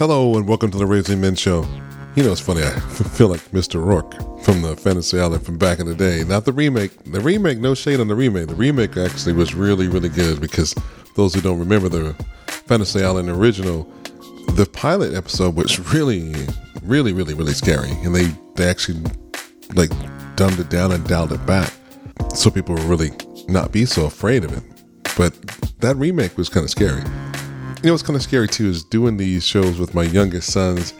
Hello and welcome to the Raising Men Show. You know, it's funny. I feel like Mr. Rourke from the Fantasy Island from back in the day. Not the remake. The remake, no shade on the remake. The remake actually was really, really good because those who don't remember the Fantasy Island original, the pilot episode was really, really, really, really scary, and they they actually like dumbed it down and dialed it back so people would really not be so afraid of it. But that remake was kind of scary. You know what's kind of scary too is doing these shows with my youngest sons.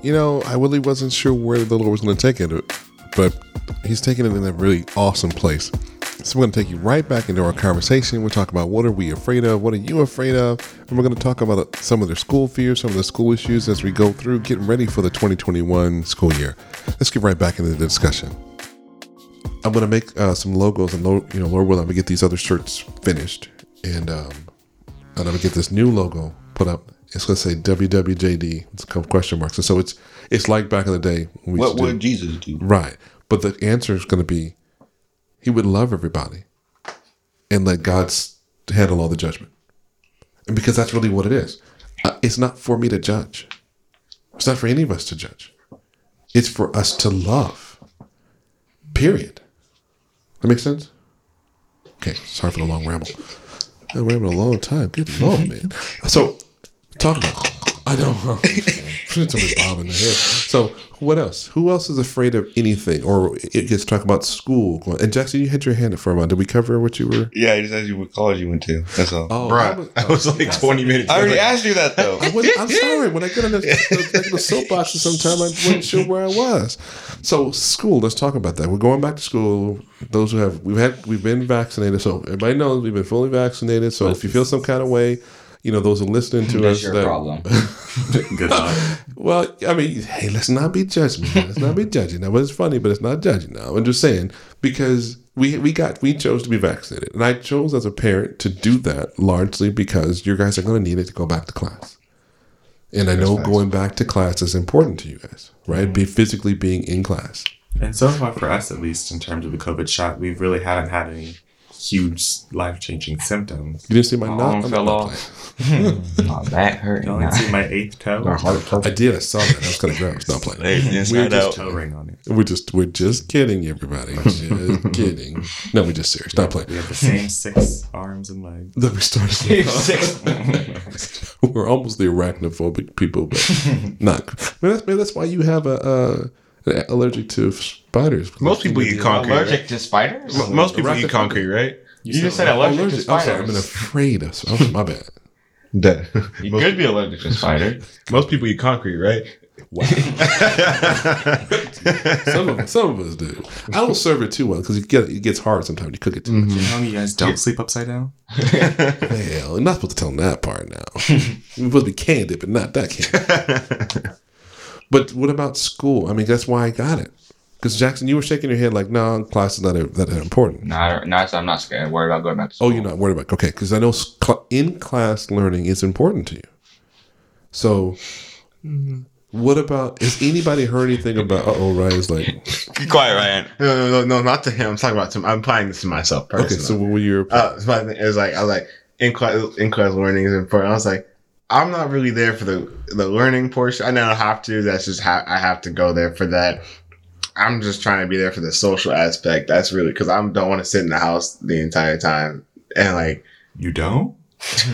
You know, I really wasn't sure where the Lord was going to take it, but He's taking it in a really awesome place. So we're going to take you right back into our conversation. We're talking about what are we afraid of, what are you afraid of, and we're going to talk about some of their school fears, some of the school issues as we go through getting ready for the 2021 school year. Let's get right back into the discussion. I'm going to make uh, some logos, and you know, Lord willing, to get these other shirts finished, and um, and I'm going to get this new logo put up. It's going to say WWJD. It's a couple question marks, and so it's it's like back in the day. when we What do- would Jesus do? Right. But the answer is going to be he would love everybody and let God handle all the judgment. And because that's really what it is. Uh, It's not for me to judge. It's not for any of us to judge. It's for us to love. Period. That makes sense? Okay, sorry for the long ramble. I rambled a long time. Good lord, man. So, talk about. I don't know. Somebody's bobbing their head. So, what else? Who else is afraid of anything? Or it gets talk about school. And Jackson, you had your hand up for a moment. Did we cover what you were? Yeah, I just asked you what college you went to. That's all. Oh, Bruh, I was- that was like 20 minutes. I already ago. asked you that though. I I'm sorry. When I get on the, the, the soapbox, sometime I wasn't sure where I was. So school. Let's talk about that. We're going back to school. Those who have we've had we've been vaccinated. So everybody knows we've been fully vaccinated. So if you feel some kind of way, you know those are listening to That's us. your that- problem. Good luck. Well, I mean, hey, let's not be judgmental. Let's not be judging. Now, but it's funny, but it's not judging. Now, I'm just saying because we we got we chose to be vaccinated, and I chose as a parent to do that largely because you guys are going to need it to go back to class. And I know going back to class is important to you guys, right? Mm-hmm. Be physically being in class. And so far, for us at least, in terms of the COVID shot, we really haven't had any huge life changing symptoms. You didn't see my My knot? arm I'm fell not off. playing. My back hurt. You only see my eighth toe. My heart broke. I did. I saw that. That was kind of gross. Not playing. Hey, We're just out. toe ring on it. We're just we're just kidding, everybody. Just kidding. No, we're just serious. Not playing. We have the same six arms and legs. Then we started. We're almost the arachnophobic people, but not. Maybe that's, maybe that's why you have a, uh, an allergic to spiders. Most people eat concrete. Allergic Right? to spiders? Mo- Most people eat Arachnophobia. concrete, right? You just said allergic, to Allergic. I'm sorry. I've been spiders. afraid of. Oh, my bad. That. You most, could be allergic to spiders. most people eat concrete, right? Wow. some of some of us do. I don't serve it too well because it, get, it gets hard sometimes. You cook it too much. Mm-hmm. You know you guys don't sleep upside down? Hell, you're not supposed to tell them that part now. You're supposed to be candid, but not that candid. But what about school? I mean, that's why I got it. Because Jackson, you were shaking your head like, no, class is not that that important. No, I- no, I'm not scared. I'm worried about going back to school. Oh, you're not worried about okay? Because I know in class learning is important to you. So, what about? Has anybody heard anything about? Uh oh, Ryan's like, Be quiet, Ryan. No, no, no, no, not to him. I'm talking about to. I'm applying this to myself personally. okay. So, what were your? uh, so my like I was like in class. In class learning is important. I was like, I'm not really there for the the learning portion. I know I have to. That's just how I have to go there for that. I'm just trying to be there for the social aspect. That's really because I don't want to sit in the house the entire time and like You don't?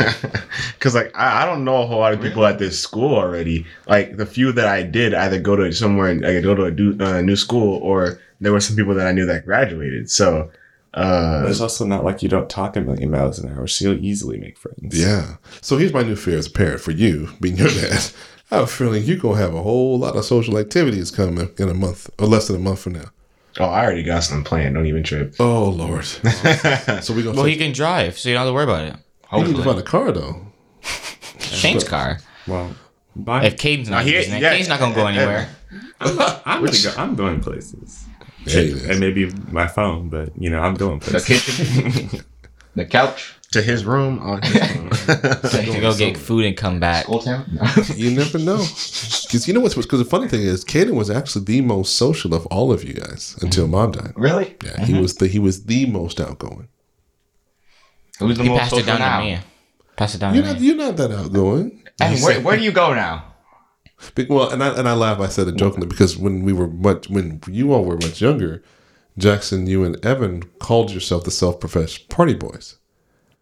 Because like I, I don't know a whole lot of people at this school already. Like the few that I did, either go to somewhere, and I like go to a do, uh, new school, or there were some people that I knew that graduated. So, But uh, it's also not like you don't talk a million miles an hour, so you'll easily make friends. Yeah. So here's my new fear as a parent for you, being your dad. I have a feeling you're gonna have a whole lot of social activities coming in a month or less than a month from now. oh, I already got something planned. Don't even trip. Oh Lord. so we gonna. Well, he can drive, so you don't have to worry about it. you need to Hopefully. find a car though. Shane's car. Well, bye. If Caden's not he- using yeah, Caden's not going to go yeah, anywhere. I'm, gonna go, I'm going places. Hey, And maybe my phone, but you know, I'm going The kitchen, the couch, to his room on his phone. to go get food and come back. school town. you never know. Because you know what's because the funny thing is, Caden was actually the most social of all of you guys until mom died. really? Yeah, he mm-hmm. was the he was the most outgoing. Who's the He most passed it down now? to me. Pass it down You're to not me. you're not that outgoing. Hey, where, where do you go now? Big, well, and I and I laugh. I said it jokingly because when we were much when you all were much younger, Jackson, you and Evan called yourself the self-professed party boys.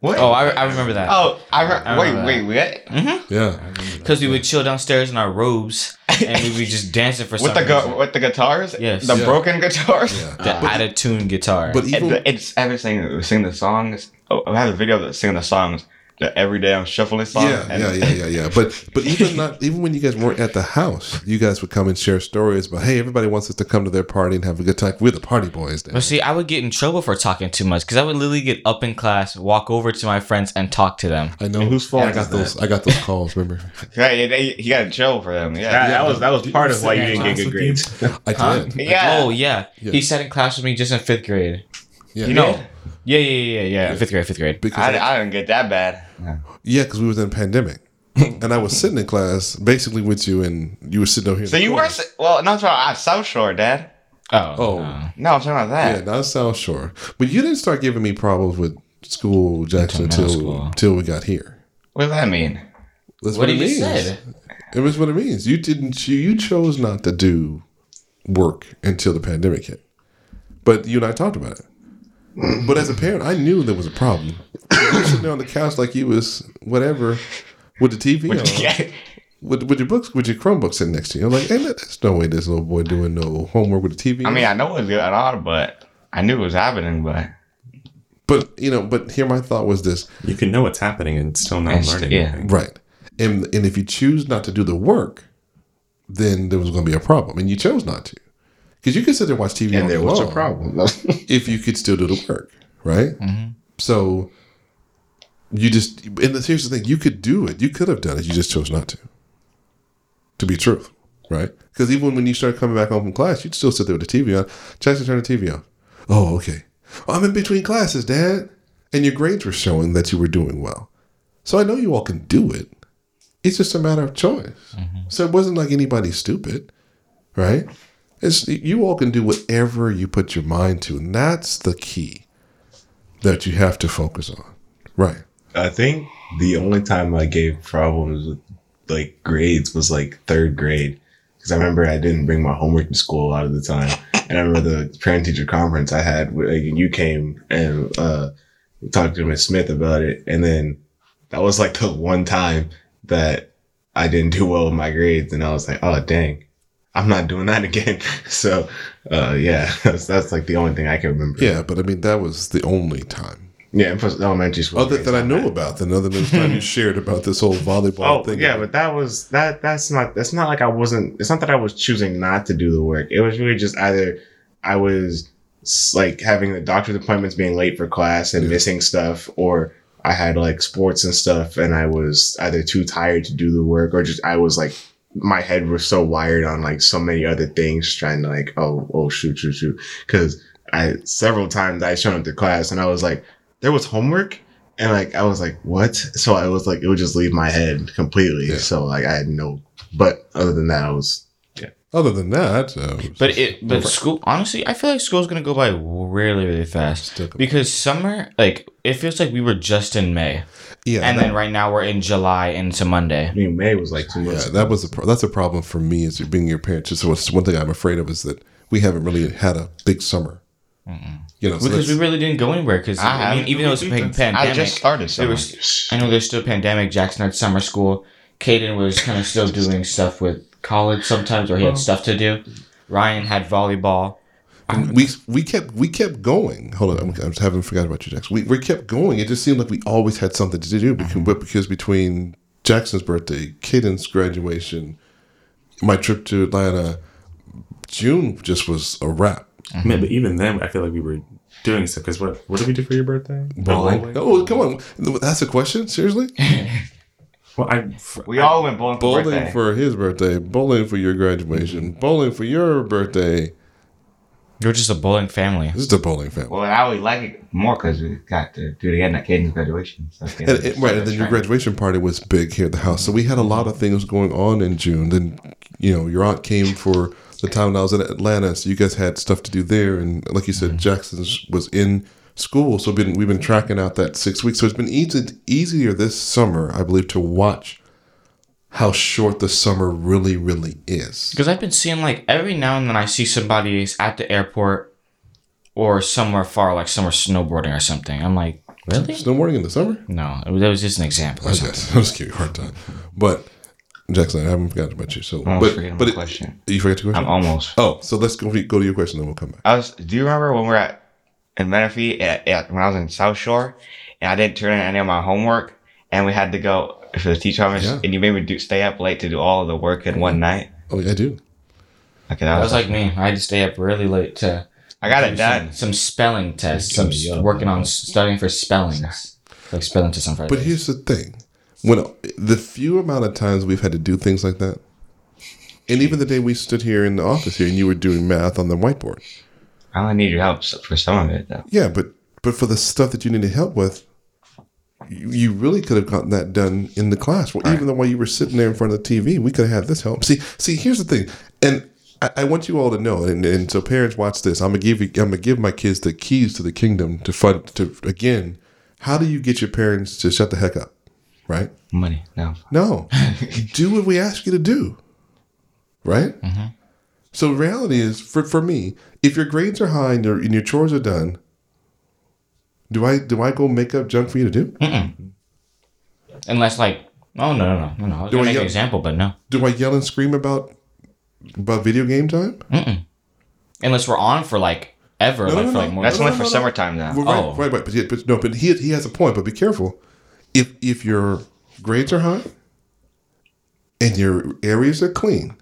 What? Oh, I, I remember that. Oh, I, re- I wait, remember wait, what? Mm-hmm. Yeah, Because we would chill downstairs in our robes and we would just dancing for With some the gu- with the guitars? Yes. The Yeah. broken guitars? the out of tune guitar. but even the, it's Evan singing, singing the songs. Oh, I have a video of singing the songs. The every day I'm shuffling song. yeah, and yeah, yeah, yeah, yeah. But but even not even when you guys weren't at the house, you guys would come and share stories about hey, everybody wants us to come to their party and have a good time. We're the party boys. Then. But see, I would get in trouble for talking too much because I would literally get up in class, walk over to my friends, and talk to them. I know And whose fault I got those. I got those calls. Remember? Yeah, he, he- he got in trouble for them. Yeah. That, that was that was part of why you didn't get good grades. I did. Yeah. Oh yeah. Yeah. he sat in class with me just in fifth grade. Yeah. You know? Yeah, yeah, yeah, yeah, yeah. Fifth grade, fifth grade. because I, I didn't get that bad. Yeah, because we was in a pandemic, and I was sitting in class basically with you, and you were sitting over here. So the you were, corner. well, not about at South Shore, Dad. Oh, Oh. no. No, I'm talking about that. Yeah, that. not South Shore. But you didn't start giving me problems with school, Jackson, Until until middle school. until we got here. What does that mean? That's What what, he it just means. said. It was what it means. You didn't. You, you chose not to do work until the pandemic hit. But you and I talked about it. But as a parent, I knew there was a problem. You were sitting there on the couch like you was whatever with the TV on, Yeah. with, with your books, with your Chromebook sitting next to you. I'm like, hey, there's no way this little boy doing no homework with the TV. I on. mean, I know it was going on, but I knew it was happening, but but you know, but here my thought was this: You can know what's happening and still not And learn st- yeah. Right. And and if you choose not to do the work, then there was going to be a problem, and you chose not to, because you could sit there and watch TV And there was a problem. if you could still do the work, right? Mm-hmm. So you just and here's the thing: you could do it, you could have done it, you just chose not to. To be truthful, right? Because even when you started coming back home from class, you'd still sit there with the TV on. Jackson, turn the TV on. Oh, okay. I'm in between classes, Dad, and your grades were showing that you were doing well. So I know you all can do it. It's just a matter of choice. Mm-hmm. So it wasn't like anybody stupid, right? It's you all can do whatever you put your mind to, and that's the key that you have to focus on. Right. I think the only time I gave problems with like grades was like third grade because I remember I didn't bring my homework to school a lot of the time, and I remember the parent teacher conference I had. Like, you came and uh, talked to Miss Smith about it, and then that was like the one time that I didn't do well with my grades, and I was like, oh dang. I'm not doing that again. So, uh, yeah, that's, that's like the only thing I can remember. Yeah, but I mean that was the only time Yeah. And plus elementary school. other that I know bad. about than other than the time you shared about this whole volleyball Oh thing. yeah, but that was that. That's not. That's not like I wasn't. It's not that I was choosing not to do the work. It was really just either I was like having the doctor's appointments, being late for class and Yeah. missing stuff, or I had like sports and stuff, and I was either too tired to do the work, or just I was like my head was so wired on like so many other things, trying to like oh oh shoot shoot shoot, because I several times I showed up to class and I was like there was homework and like I was like, what? So I was like, it would just leave my head completely. Yeah. So like I had no. But other than that, I was other than that, uh, But it, but school. Honestly, I feel like school's gonna go by really, really fast because summer, like, it feels like we were just in May, yeah, and that, then right now we're in July into Monday. I mean, May was like two yeah, months. that was a pro- that's a problem for me as being your parent. Just what's one thing I'm afraid of is that we haven't really had a big summer. You know, so Because we really didn't go anywhere. Because I I, mean, haven't. even though it's a pan- I just started there summer. was. I know there's still a pandemic. Jackson had summer school. Caden was kind of still doing stuff with college sometimes, or he had oh. stuff to do. Ryan had volleyball. we we kept we kept going. Hold on, I'm, I haven't forgot about you, Jackson. We we kept going. It just seemed like we always had something to do because, mm-hmm. but because between Jackson's birthday, Caden's graduation, my trip to Atlanta, June just was a wrap. Mm-hmm. I mean, but even then, I feel like we were doing stuff. Because what what did we do for your birthday? Bowling. Oh, come on, that's a question. Seriously, Well, I we all went bowling for bowling birthday. for his birthday, bowling for your graduation, bowling for your birthday. You're just a bowling family. This is the bowling family. well, I always like it more because we got to do it again at Caden's graduation. So And, and- right, and then your graduation party was big here at the house. So we had a lot of things going on in June. Then, you know, your aunt came for the time when I was in Atlanta, so you guys had stuff to do there. And like you said, mm-hmm. Jackson's was in school, so we've been we've been tracking out that six weeks. So it's been easy easier this summer, I believe, to watch how short the summer really, really is. Because I've been seeing like every now and then I see somebody at the airport or somewhere far, like somewhere snowboarding or something. I'm like, really? Snowboarding in the summer? No, it was, that was just an example. I guess. I'm just giving hard time. But Jackson, I haven't forgotten about you. So, oh, almost but, but it- question. You forget your I'm almost. oh, so let's go, go to your question, then we'll come back. I was. Do you remember when we were at in Menifee at, at, when I was in South Shore and I didn't turn in any of my homework and we had to go for the teacher office Yeah. and you made me do stay up late to do all of the work in one night. Oh, yeah, I do. Okay, that That was, was like me. I had to stay up really late to I got it done. some, some spelling tests. Some Kinda s- young, working on man. s- studying for spellings, like spelling tests on Friday. But here's the thing: when the few amount of times we've had to do things like that, and even the day we stood here in the office here and you were doing math on the whiteboard, I only need your help for some of it though. yeah, but but for the stuff that you needed help with, you, you really could have gotten that done in the class. Well, even the while you were sitting there in front of the TV, we could have had this help. See, see, here's the thing, and. I, I want you all to know, and, and so parents watch this. I'm gonna give you, I'm gonna give my kids the keys to the kingdom to fund. To again, how do you get your parents to shut the heck up, right? Money, no. No, do what we ask you to do. Right. Mm-hmm. So reality is, for for me, if your grades are high and your and your chores are done, do I do I go make up junk for you to do? Unless like, oh no no no no no. I was Do gonna I make yell- an example, but no. Do I yell and scream about about video game time? Unless we're on for like ever, No, like no, for like more. That's only for summertime now. Well, right, Oh. right, right. But, he- but no, but he he has a point. But be careful. If if your grades are high and your areas are clean,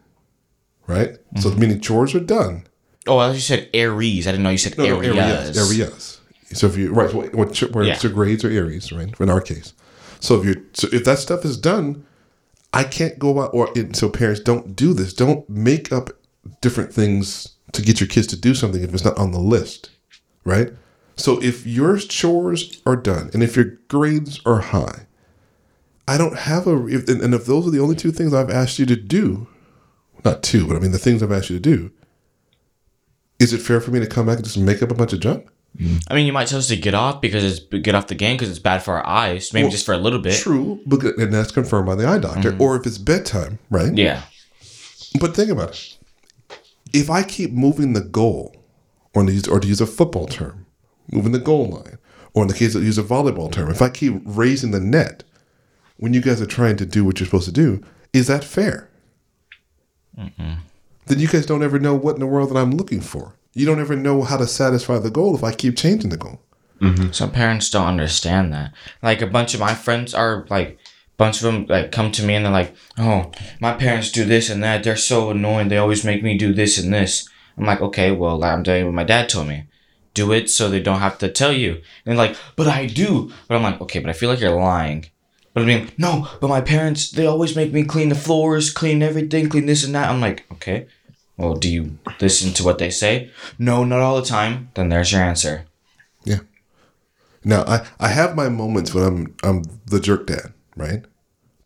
right? So mm-hmm. meaning chores are done. oh, I thought you said Aries. I didn't know you said No, no, areas. areas. Areas. So if you right, so what, where Yeah. so grades are Aries, right? In our case, so if you so if that stuff is done, I can't go out or so parents don't do this. Don't make up different things to get your kids to do something if it's not on the list, right? So if your chores are done and if your grades are high, I don't have a if, and if those are the only two things I've asked you to do, not two, but I mean the things I've asked you to do. Is it fair for me to come back and just make up a bunch of junk? I mean, you might tell us to get off because it's get off the game because it's bad for our eyes. Maybe Well, just for a little bit. True, but and that's confirmed by the eye doctor. Mm-hmm. Or if it's bedtime, right? Yeah. But think about it. If I keep moving the goal, or to use, or to use a football term, moving the goal line, or in the case of use a volleyball term, if I keep raising the net when you guys are trying to do what you're supposed to do, is that fair? Then you guys don't ever know what in the world that I'm looking for. You don't ever know how to satisfy the goal if I keep changing the goal. Mm-hmm. Some parents don't understand that. Like a bunch of my friends are like, bunch of them like come to me and they're like, "Oh, my parents do this and that. They're so annoying. They always make me do this and this." I'm like, "Okay, well, I'm doing what my dad told me. Do it so they don't have to tell you." And they're like, "But I do." But I'm like, "Okay, but I feel like you're lying." But I mean, no, but my parents, they always make me clean the floors, clean everything, clean this and that. I'm like, okay, well, do you listen to what they say? No, not all the time. Then there's your answer. Yeah. Now I, I have my moments when I'm I'm the jerk dad, right?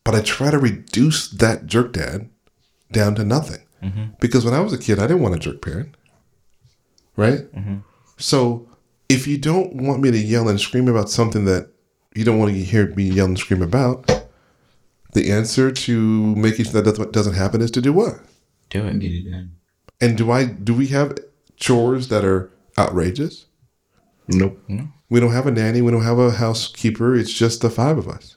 But I try to reduce that jerk dad down to nothing. Because when I was a kid, I didn't want a jerk parent. Right? So if you don't want me to yell and scream about something that you don't want to hear me yell and scream about, the answer to making sure that doesn't- doesn't happen is to do what? Do it. Get it done. And do I do we have chores that are outrageous? Nope. We don't have a nanny. We don't have a housekeeper. It's just the five of us.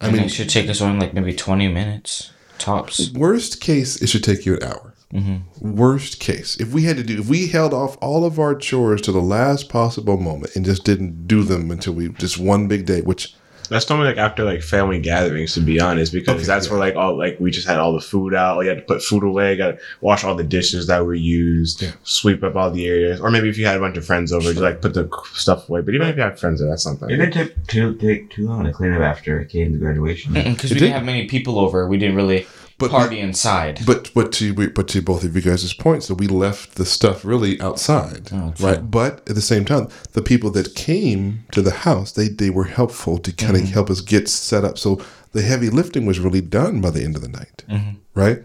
I I mean, mean, it should take us only like maybe 20 minutes tops. worst case, it should take you an hour. Mm-hmm. Worst case, if we had to do, if we held off all of our chores to the last possible moment and just didn't do them until we just one big day, which That's normally like after like family gatherings, to be honest, because Okay, that's yeah. where like all like we just had all the food out. You had to put food away. Got to wash all the dishes that were used. Yeah. Sweep up all the areas, or maybe if you had a bunch of friends over, just like put the stuff away. But even if you have friends there, that's something. It didn't take too take too long to clean up after Caden's graduation. Because we did. didn't have many people over. We didn't really But- party inside. But but to but to both of you guys' points, that we left the stuff really outside, Oh, true. right? But at the same time, the people that came to the house, they they were helpful to kind of mm-hmm. help us get set up. So the heavy lifting was really done by the end of the night, mm-hmm. right?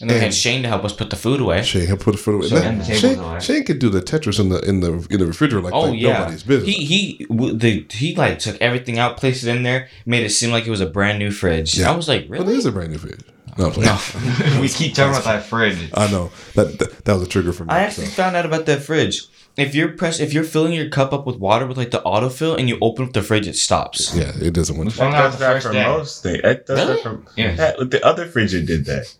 And then we had Shane to help us put the food away. Shane had put a foot away. So- That- And the Shane, away. Shane could do the Tetris in the in the in the refrigerator like, Oh like yeah, nobody's business. he he the he like took everything out, placed it in there, made it seem like it was a brand new fridge. Yeah. I was like, well, really? it is a brand new fridge. No, I'm playing. we keep talking about that fridge. I know that, that that was a trigger for me. I actually so. found out about that fridge. If you're press, if you're filling your cup up with water with like the autofill, and you open up the fridge, it stops. Yeah, it doesn't want. Found It out does the that for most things. It does Really? that for Yeah. yeah. With the other fridge, it did that.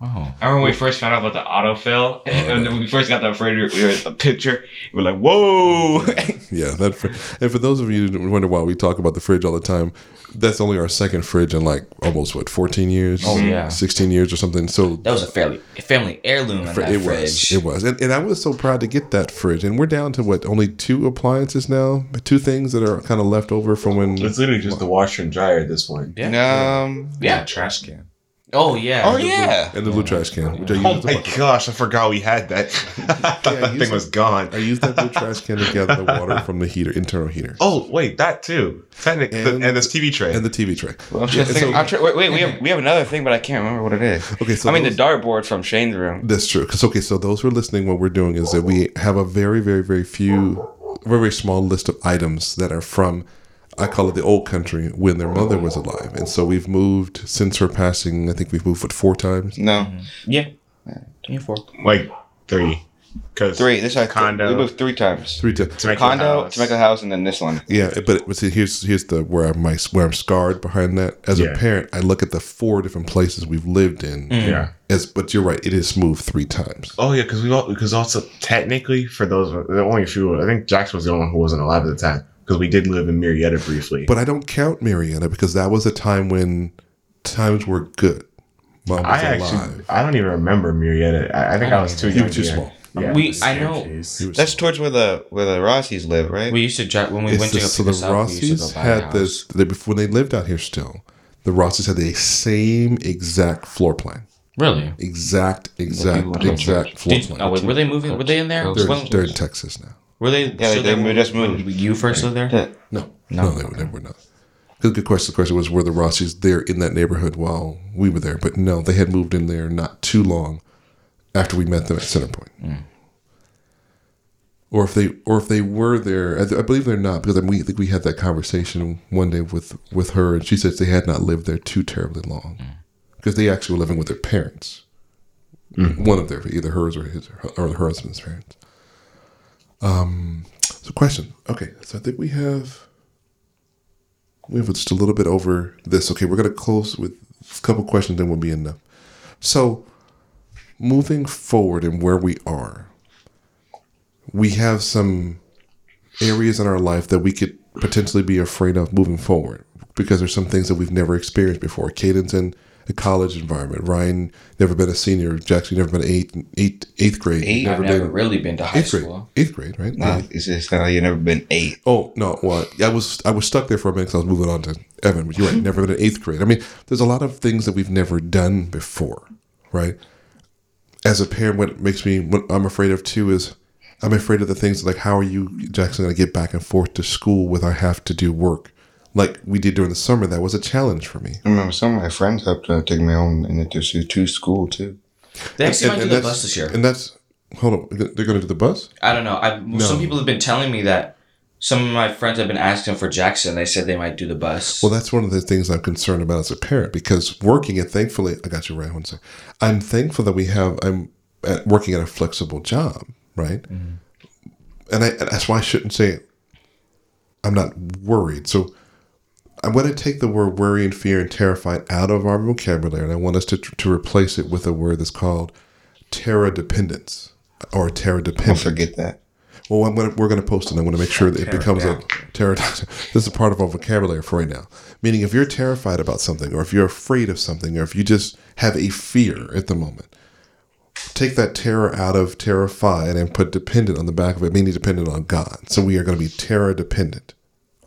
Oh, I remember when we first found out about the autofill, and when we first got the refrigerator, we were at the picture. We were like, "Whoa!" Yeah, that. Fr- and for those of you who wonder why we talk about the fridge all the time, that's only our second fridge in like almost what fourteen years. Oh, yeah. sixteen years or something. So that was a fairly a family heirloom in fr- that it fridge. was. It was, and, and I was so proud to get that fridge. And we're down to what only two appliances now, two things that are kind of left over from when. It's literally just the washer and dryer at this point. Yeah. um. Yeah. trash can. Oh yeah. Oh yeah. And the blue trash can, which I Oh used. my to- gosh, I forgot we had that. I thought Yeah, that you thing said- was gone. I used that blue trash can to gather the water from the heater, internal heater, Oh wait, that too. Technically, And- and, this TV tray. and the TV tray. Well, I'm Yeah, just thinking, so- I'm try- wait, wait, we have we have another thing, but I can't remember what it is. Okay, so I mean, those- the dartboard from Shane's room. That's true. Because okay, so those who are listening, what we're doing is that we have a very, very, very few, very, very small list of items that are from, I call it the old country when their mother was alive, and so we've moved since her passing. I think we've moved what four times. No, mm-hmm. Yeah. Twenty-four. like three. Cause three. This is our Condo. We moved three times. Three times. to make Condo, house. to make a house, and then this one. Yeah, but but see, here's here's the where I'm my, where I'm scarred behind that. As a parent, I look at the four different places we've lived in. Mm. Yeah. As but you're right, it is moved three times. Oh yeah, because we all because also technically for those there are only a few. I think Jax was the only one who wasn't alive at the time because we did live in Murrieta briefly. But I don't count Murrieta because that was a time when times were good. Mom was I alive. actually I don't even remember Murrieta. I, I think I, was too You young. were too to- small. Yeah. We I know Staircase. He was- That's towards where the where the Rossies live, right? we used to drive when we It's went the, to go so pick the us up. We used to Rossies had this they, before they lived out here still. The Rossies had the same exact floor plan. Really? Exact, exact, people in exact floor Did, plan. oh, wait, were they moving? Were they in there? they're, When- they're in Texas now. Were they? Yeah, still they- there they when- just moved. when You first lived there? Yeah. No, No. no, they, were, they were not. Good, good question. The question was, were the Rossies there in that neighborhood while we were there? But no, they had moved in there not too long after we met them at Centerpoint. Mm. Or if they, or if they were there, I, I believe they're not because I, mean, we I think we had that conversation one day with with her, and she said they had not lived there too terribly long Mm. because they actually were living with their parents, one of their either hers or his or her husband's parents. Um. So, question. Okay, so I think we have we have just a little bit over this. Okay, we're gonna close with a couple questions, then we'll be enough. So, moving forward and where we are, we have some areas in our life that we could potentially be afraid of moving forward because there's some things that we've never experienced before. Cadence in a college environment. Ryan never been a senior. Jackson never been eighth, eighth, eighth grade. Eight? I've Never never been really been to high eighth grade. school. Eighth grade, right? Nah, it's just of you've never been eight. Oh no! Well, I was I was stuck there for a minute. 'cause I was moving on to Evan. But you're right. Never been in eighth grade. I mean, there's a lot of things that we've never done before, right? As a parent, what makes me what I'm afraid of too is I'm afraid of the things like how are you Jackson going to get back and forth to school with I have to do work like we did during the summer. That was a challenge for me. I remember some of my friends helped to take me home and to to school too. They actually might do the that's- bus this year. And that's hold on. They're going to do the bus. I don't know. I some people have been telling me that some of my friends have been asking for Jackson. They said they might do the bus. Well, that's one of the things I'm concerned about as a parent because working and thankfully, I got you right. One second. I'm thankful that we have. I'm at, working at a flexible job, right? Mm-hmm. And, I, and that's why I shouldn't say I'm not worried. So I'm going to take the word worry and fear and terrified out of our vocabulary, and I want us to to replace it with a word that's called Terri-dependence or terror Don't dependent. forget that. Well, I'm gonna, we're going to post it. I want to make sure that it becomes a terror. this is a part of our vocabulary for right now. Meaning, if you're terrified about something, or if you're afraid of something, or if you just have a fear at the moment, take that terror out of terrified and put dependent on the back of it, meaning dependent on God. So we are going to be Terri-dependent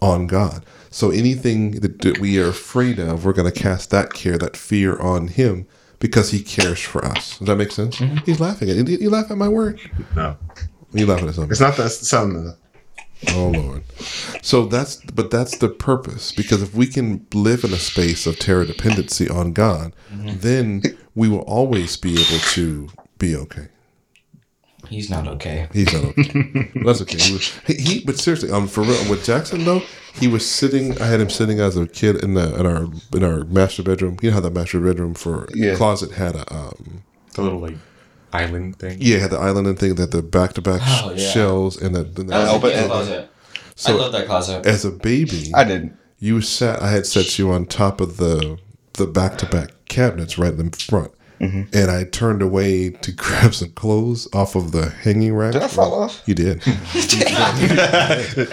on God. So anything that, that we are afraid of, we're going to cast that care, that fear on Him because He cares for us. Does that make sense? Mm-hmm. He's laughing at you. You laugh at my word. No, You laughing at something? it's not the something. that- Oh Lord. So that's but that's the purpose because if we can live in a space of Terri-dependency on God, mm-hmm. then we will always be able to be okay. He's not okay. He's not okay. That's okay. He, was, he, he, but seriously, um, for real, with Jackson though, he was sitting. I had him sitting as a kid in the in our in our master bedroom. You know how the master bedroom for Yeah. closet had a um The little like island thing. yeah had the island and thing that the back to back yeah. shells and the, the That was open- a closet. So- I love that closet. as a baby. I didn't. you sat. I had set you on top of the the back to back cabinets right in the front. Mm-hmm. And I turned away to grab some clothes off of the hanging rack. Did I fall off? You did.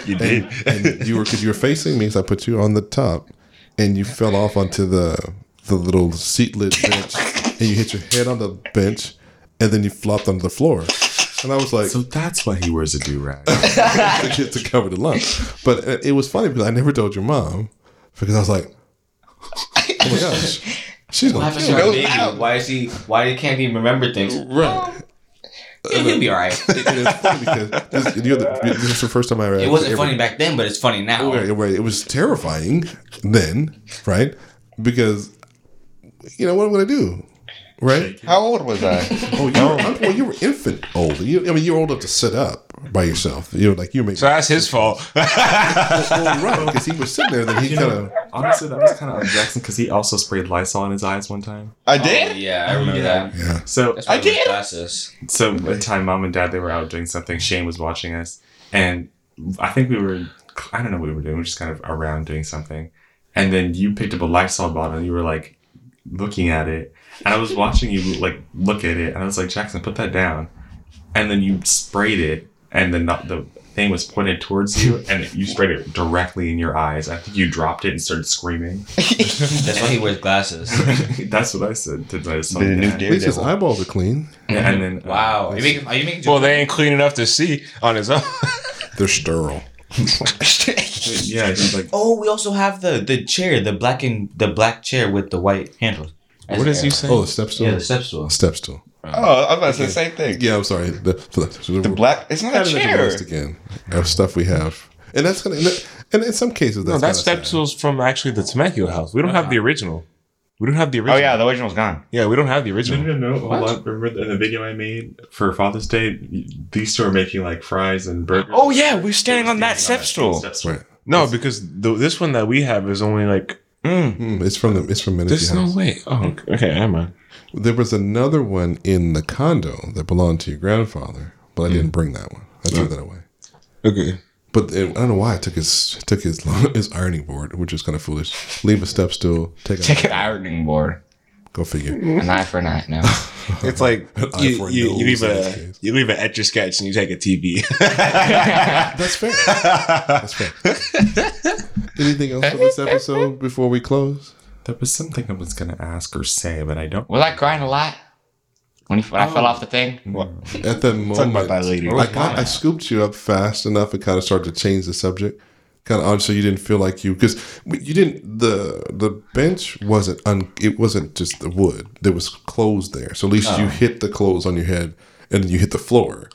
You did. and, and you were because you were facing me, so I put you on the top, and you fell off onto the the little seat lid bench, and you hit your head on the bench, and then you flopped onto the floor. And I was like, So that's why he wears a do rag. to, get- to cover the lump. But it, it was funny because I never told your mom because I was like, oh my gosh, she's What gonna happens to kill our me. baby? Why is he? Why can't he remember things? Right. Um, yeah, he'll be alright. It, it is funny because this, you're the, this is the first time I ever. It wasn't ever- funny back then, but it's funny now. Right, right. It was terrifying then, right? Because you know what I'm going to do, right? How old was I? Oh, you were, I'm- well, you were infant old. You, I mean, you were old enough to sit up by yourself. You know, like you make. So that's his fault. well, right, because he was sitting there. Then he You kind of. honestly, that was kind of Jackson because he also sprayed Lysol in his eyes one time. I Oh, did. yeah, I remember that. Yeah. So I I did. did? Glasses. So one time, mom and dad they were out doing something. Shane was watching us, and I think we were. I don't know what we were doing. We were just kind of around doing something, and then you picked up a Lysol bottle and you were like looking at it, and I was watching you like look at it, and I was like, Jackson, put that down, and then you sprayed it, and then the, the thing was pointed towards you, and you sprayed it directly in your eyes. I think you dropped it and started screaming. That's why he wears glasses. That's what I said to my son. The new dad. At least his eyeballs are clean. Yeah, and then uh, Wow. Are you making? Are you making? well, they ain't clean enough to see on his own. They're sterile. yeah, he's like. Oh, we also have the the chair, the black and the black chair with the white handles. What does he say? Oh, the step stool. Yeah, the step stool. step stool. Oh, I was about to say the same thing. Yeah, I'm sorry. The, the, The black. It's not a added it to the chair. list again of stuff we have, and that's gonna. And in some cases, no, that's that's kinda step sad. tools from actually the Temecula house. We don't have the original. We don't have the original. Oh yeah, the original's gone. yeah, we don't have the No, original. no, no. Hold on. Remember in the video I made for Father's Day? These two are making like fries and burgers. Oh yeah, we're standing on that step stool. Right. No, because the, this one that we have is only like. Mm, Mm, it's from the. It's from Menifee there's no way. Oh, okay, okay, never mind. There was another one in the condo that belonged to your grandfather, but I didn't mm. bring that one. I threw that away. Okay. But it, I don't know why I took his took his his ironing board, which is kind of foolish. Leave a step stool, take, Take a an ironing board. go figure. An eye for an eye. No. It's like you, you, you leave nose a you leave an etch a sketch and you take a TV. That's fair. That's fair. Anything else for this episode before we close? There was something I was gonna ask or say, but I don't. Was I crying a lot when, he, when I fell oh. off the thing? At the moment, that later. I, got, I scooped you up fast enough and kind of started to change the subject. Kind of oh, on, so you didn't feel like you because you didn't the the bench wasn't un, it wasn't just the wood there was clothes there so at least you oh. hit the clothes on your head and then you hit the floor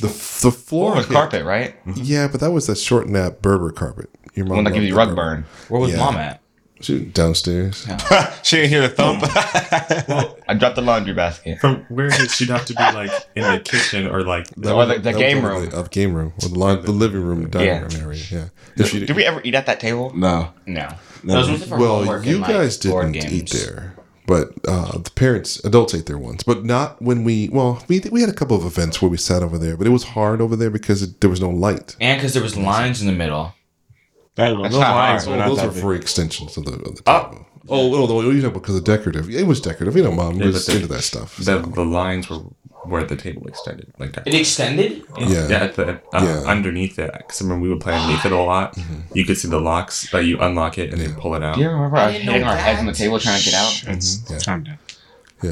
the the floor Floor was hit- carpet, right? yeah but that was that short nap Berber carpet your mom One that loved gives you rug burn. Where was Yeah. mom at? She was downstairs she didn't hear the thump. I dropped the laundry basket. From where did she'd have to be like in the kitchen or like That Or was- the- the that game over room. the- of game room or the, line, the living room dining Yeah. room area yeah If she- Did we ever eat at that table? no. No. No. Those ones are for well you and, like, guys didn't games. eat there but uh, the parents adults ate there once but not when we well we, we had a couple of events where we sat over there but it was hard over there because it, there was no light And because there was lines in the middle. That, those not lines hard. were Oh, not those that were big. for extensions of the, of the table. Oh, oh, no, you know, because of decorative. It was decorative. You know, mom Yeah, was but the- into that stuff. the, so. the lines were where the table extended like that. It extended. yeah. Yeah, at the, uh, Yeah. Mm-hmm. underneath it. Because remember we would play underneath it a lot. You could see the locks, but you unlock it and then pull it out. Do you remember us didn't know hitting our heads on the that. table trying to get out? Yeah. Calm down.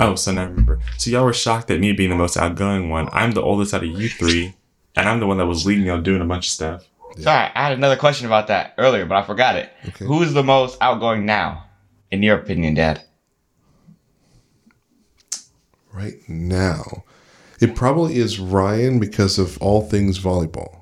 Oh, so now I remember. So y'all were shocked at me being the most outgoing one. I'm the oldest out of you three, and I'm the one that was leading y'all doing a bunch of stuff. Sorry, I had another question about that earlier, but I forgot it. Okay. Who's the most outgoing now, in your opinion, Dad? Right now, it probably is Ryan because of all things volleyball.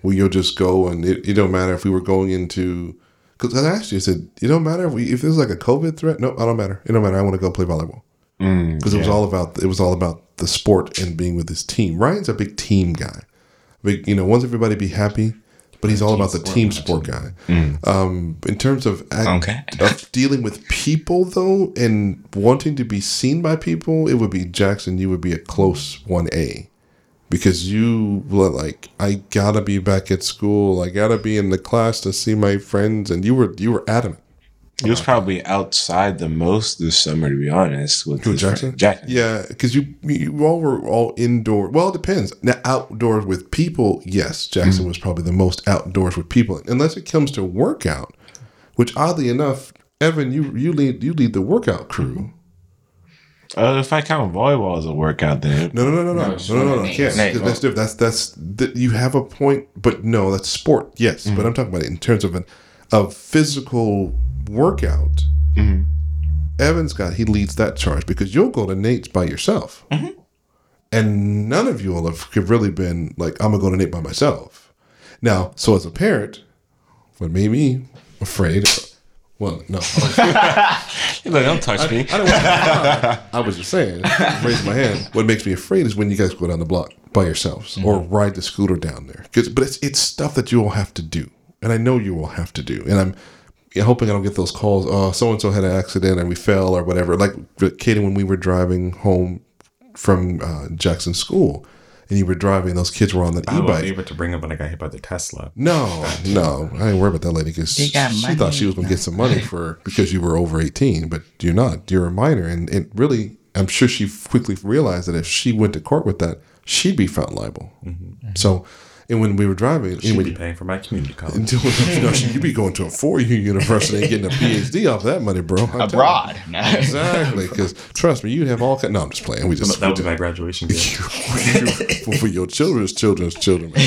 Where you'll just go and it, it don't matter if we were going into. Because I asked you, I said, it don't matter if we if there's like a COVID threat. No, I don't matter. It don't matter. I want to go play volleyball. Mm, because it was all about it was all about the sport and being with his team. Ryan's a big team guy. You know, wants everybody to be happy, but he's all about the team sport guy. Um, in terms of act, Okay. of dealing with people though, and wanting to be seen by people, it would be Jackson. You would be a close one A. Because you were like, I gotta be back at school. I gotta be in the class to see my friends, and you were you were adamant. He was probably outside the most this summer, to be honest. With Who, Jackson? friend. Jackson. Yeah, because you you all were all indoor. Well, it depends. Now, outdoors with people, yes, Jackson was probably the most outdoors with people, unless it comes to workout. Which oddly enough, Evan, you you lead you lead the workout crew. Uh, if I count volleyball as a workout, then No, no, no, no, no, no, no, no, no, not. can't. Nate, 'cause That's different. That's that's that you have a point, but no, that's sport. Yes, but I'm talking about it in terms of an of physical workout. Mm-hmm. Evan's got he leads that charge because you'll go to Nate's by yourself, mm-hmm. and none of you will have have really been like I'm gonna go to Nate by myself. Now, so as a parent, what made me afraid? Well, no, He's like, don't touch me. I don't want I was just saying, raise my hand. What makes me afraid is when you guys go down the block by yourselves mm-hmm. or ride the scooter down there. 'Cause- but it's it's stuff that you will have to do, and I know you will have to do. And I'm hoping I don't get those calls. Oh, so and so had an accident and we fell or whatever. Like Katie, when we were driving home from uh, Jackson School, and you were driving, those kids were on that I wasn't e-bike. able to bring up when I got hit by the Tesla. No, no, I ain't worry about that lady because she money. thought she was going to get some money for because you were over eighteen, but you're not. You're a minor, and it really, I'm sure she quickly realized that if she went to court with that, she'd be found liable. So, and when we were driving, and Should when be paying for my community college. you know, you'd be going to a four-year university and getting a PhD off that money, bro. I'm telling you. Abroad. No. Exactly, because trust me, you'd have all kind. No, I'm just playing. We just, that we would be my graduation gift. for, for your children's children's children. Man.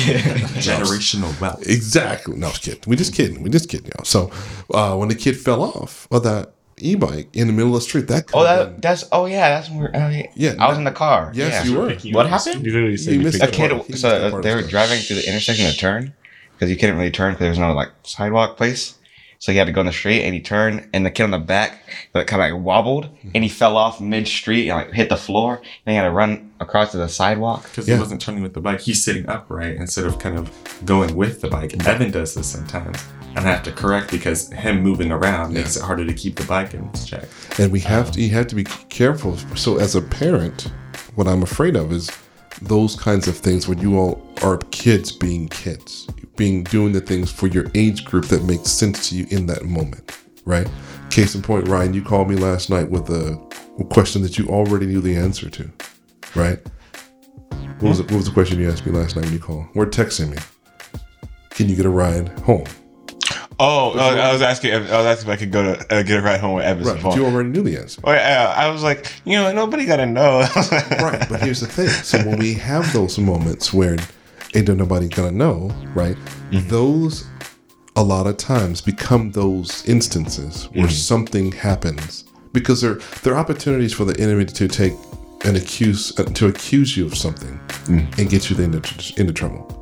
Generational wealth. Exactly. No, I was kidding. We just kidding. We just kidding, y'all. So uh, when the kid fell off of that e-bike in the middle of the street, that Oh, could've that been- that's. Oh, yeah. That's when we're. Oh, yeah. Yeah, I was in the car. yes, yeah. you were. What happened? You literally said You you missed a kid. part. So that they were the driving through the intersection to turn because you couldn't really turn because there was no like sidewalk place. So he had to go in the street and he turned and the kid on the back like kind of like wobbled mm-hmm. and he fell off mid street and like hit the floor and he had to run across to the sidewalk. Because Yeah. he wasn't turning with the bike. He's sitting upright instead of kind of going with the bike. Evan does this sometimes. And I have to correct because him moving around makes it harder to keep the bike in check. and we have um, to. You have to be careful. So as a parent, what I'm afraid of is those kinds of things when you all are kids being kids, being doing the things for your age group that makes sense to you in that moment, right? Case in point, Ryan, you called me last night with a question that you already knew the answer to, right? What was, hmm? it, what was the question you asked me last night when you called? We're texting me. Can you get a ride home? Oh, uh, I was asking. I was asking if I could go to uh, get a ride home with Evans. Right, you already knew the answer. Oh, yeah, I was like, you know, nobody got to know. right but here's the thing so when we have those moments where ain't nobody gonna know right those a lot of times become those instances where something happens because they're they're opportunities for the enemy to take and accuse uh, to accuse you of something and get you into, into trouble